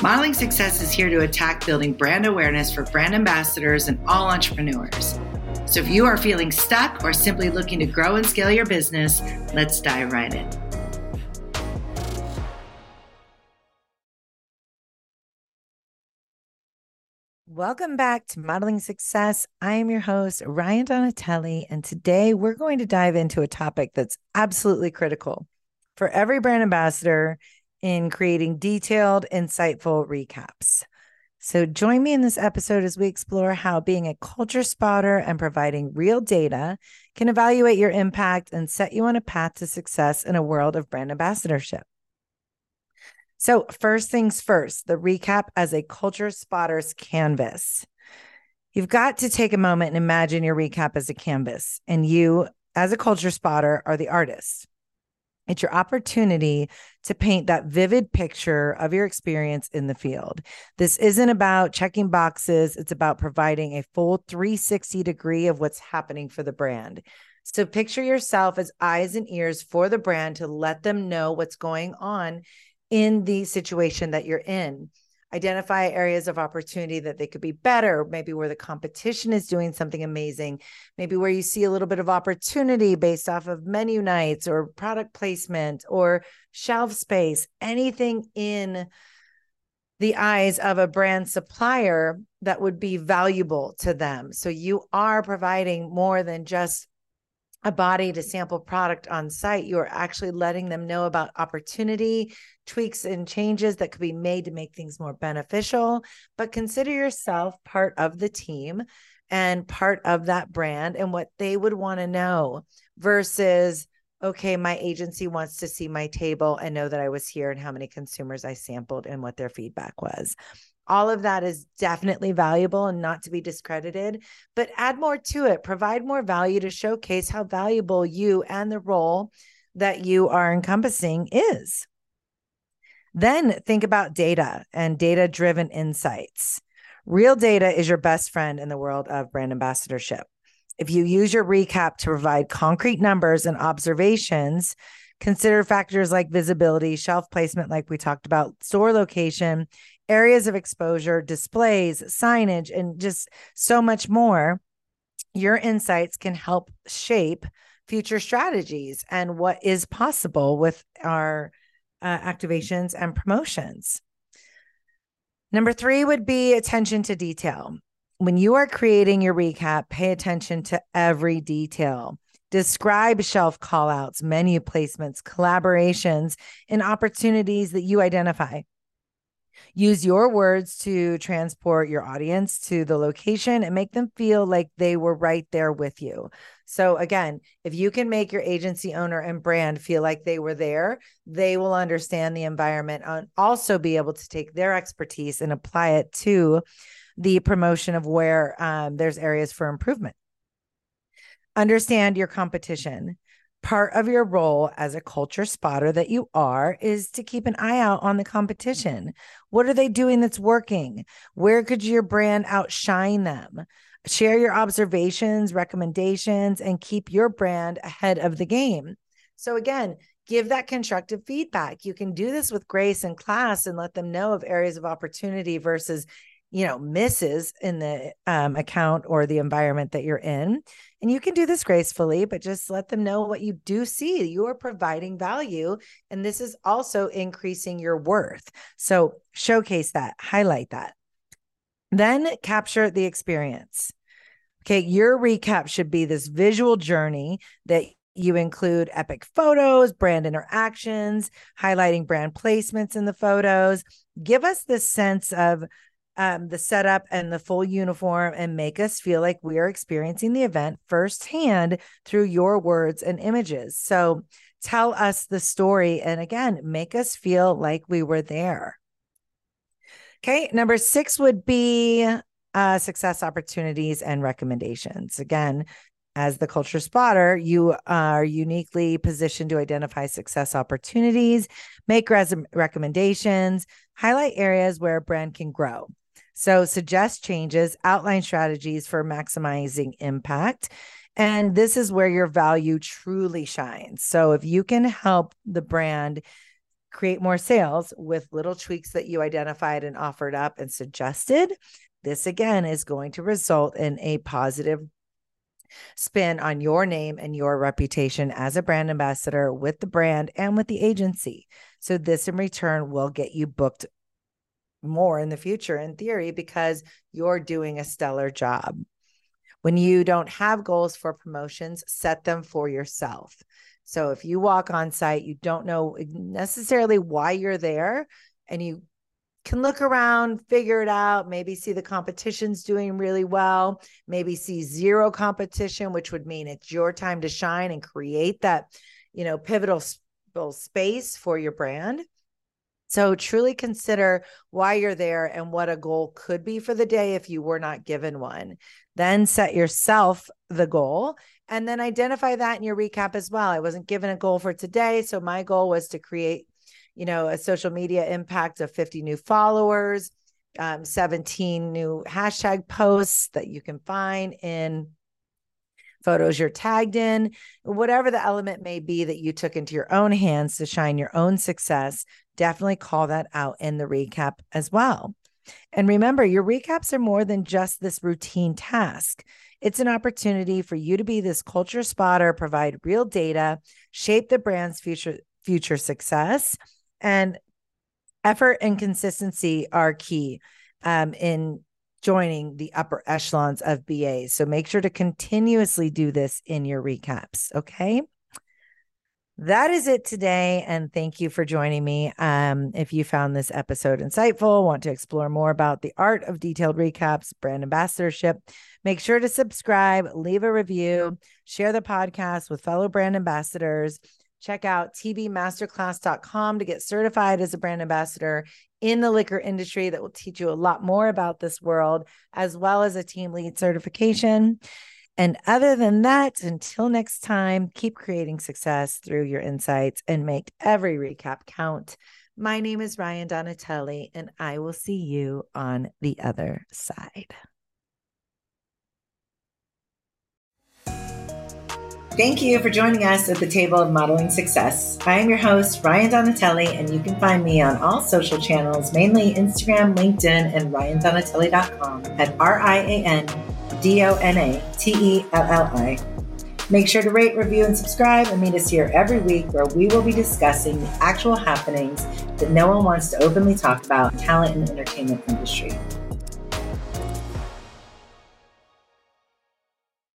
Modeling Success is here to attack building brand awareness for brand ambassadors and all entrepreneurs. So if you are feeling stuck or simply looking to grow and scale your business, let's dive right in. Welcome back to Modeling Success. I am your host, Rian Donatelli, and today we're going to dive into a topic that's absolutely critical for every brand ambassador in creating detailed, insightful recaps. So, join me in this episode as we explore how being a culture spotter and providing real data can evaluate your impact and set you on a path to success in a world of brand ambassadorship. So, first things first, the recap as a culture spotter's canvas. You've got to take a moment and imagine your recap as a canvas, and you, as a culture spotter, are the artist. It's your opportunity to paint that vivid picture of your experience in the field. This isn't about checking boxes, it's about providing a full 360 degree of what's happening for the brand. So picture yourself as eyes and ears for the brand to let them know what's going on in the situation that you're in identify areas of opportunity that they could be better, maybe where the competition is doing something amazing, maybe where you see a little bit of opportunity based off of menu nights or product placement or shelf space, anything in the eyes of a brand supplier that would be valuable to them. So you are providing more than just a body to sample product on site, you are actually letting them know about opportunity, tweaks, and changes that could be made to make things more beneficial. But consider yourself part of the team and part of that brand and what they would want to know versus, okay, my agency wants to see my table and know that I was here and how many consumers I sampled and what their feedback was all of that is definitely valuable and not to be discredited, but add more to it, provide more value to showcase how valuable you and the role that you are encompassing is. Then think about data and data driven insights. Real data is your best friend in the world of brand ambassadorship. If you use your recap to provide concrete numbers and observations, consider factors like visibility, shelf placement, like we talked about, store location, areas of exposure, displays, signage, and just so much more, your insights can help shape future strategies and what is possible with our uh, activations and promotions. Number three would be attention to detail. When you are creating your recap, pay attention to every detail. Describe shelf callouts, menu placements, collaborations, and opportunities that you identify. Use your words to transport your audience to the location and make them feel like they were right there with you. So, again, if you can make your agency owner and brand feel like they were there, they will understand the environment and also be able to take their expertise and apply it to the promotion of where um, there's areas for improvement. Understand your competition part of your role as a culture spotter that you are is to keep an eye out on the competition. What are they doing that's working? Where could your brand outshine them? Share your observations, recommendations, and keep your brand ahead of the game. So, again, give that constructive feedback. You can do this with grace and class and let them know of areas of opportunity versus you know misses in the um, account or the environment that you're in and you can do this gracefully but just let them know what you do see. You are providing value and this is also increasing your worth. So showcase that highlight that. Then capture the experience. Okay your recap should be this visual journey that you include epic photos, brand interactions, highlighting brand placements in the photos. Give us this sense of um, the setup and the full uniform and make us feel like we are experiencing the event firsthand through your words and images. So tell us the story and again, make us feel like we were there. Okay, number six would be uh, success opportunities and recommendations. Again, as the culture spotter, you are uniquely positioned to identify success opportunities, make res- recommendations, highlight areas where a brand can grow. So suggest changes, outline strategies for maximizing impact. And this is where your value truly shines. So if you can help the brand create more sales with little tweaks that you identified and offered up and suggested, this again is going to result in a positive spin on your name and your reputation as a brand ambassador with the brand and with the agency. So, this in return will get you booked more in the future, in theory, because you're doing a stellar job. When you don't have goals for promotions, set them for yourself. So, if you walk on site, you don't know necessarily why you're there, and you can look around, figure it out, maybe see the competition's doing really well, maybe see zero competition, which would mean it's your time to shine and create that, you know, pivotal space for your brand. So truly consider why you're there and what a goal could be for the day if you were not given one. Then set yourself the goal and then identify that in your recap as well. I wasn't given a goal for today, so my goal was to create you know, a social media impact of 50 new followers, um, 17 new hashtag posts that you can find in photos you're tagged in, whatever the element may be that you took into your own hands to shine your own success, definitely call that out in the recap as well. And remember, your recaps are more than just this routine task. It's an opportunity for you to be this culture spotter, provide real data, shape the brand's future future success, and effort and consistency are key um, in joining the upper echelons of BAs. So make sure to continuously do this in your recaps. Okay. That is it today. And thank you for joining me. Um, if you found this episode insightful, want to explore more about the art of detailed recaps, brand ambassadorship, make sure to subscribe, leave a review, share the podcast with fellow brand ambassadors check out tbmasterclass.com to get certified as a brand ambassador in the liquor industry that will teach you a lot more about this world, as well as a team lead certification. And other than that, until next time, keep creating success through your insights and make every recap count. My name is Rian Donatelli, and I will see you on the other side. Thank you for joining us at the table of modeling success. I am your host, Rian Donatelli, and you can find me on all social channels, mainly Instagram, LinkedIn, and riandonatelli.com at R I A N D O N A T E L L I. Make sure to rate, review, and subscribe, and meet us here every week where we will be discussing the actual happenings that no one wants to openly talk about in talent and entertainment industry.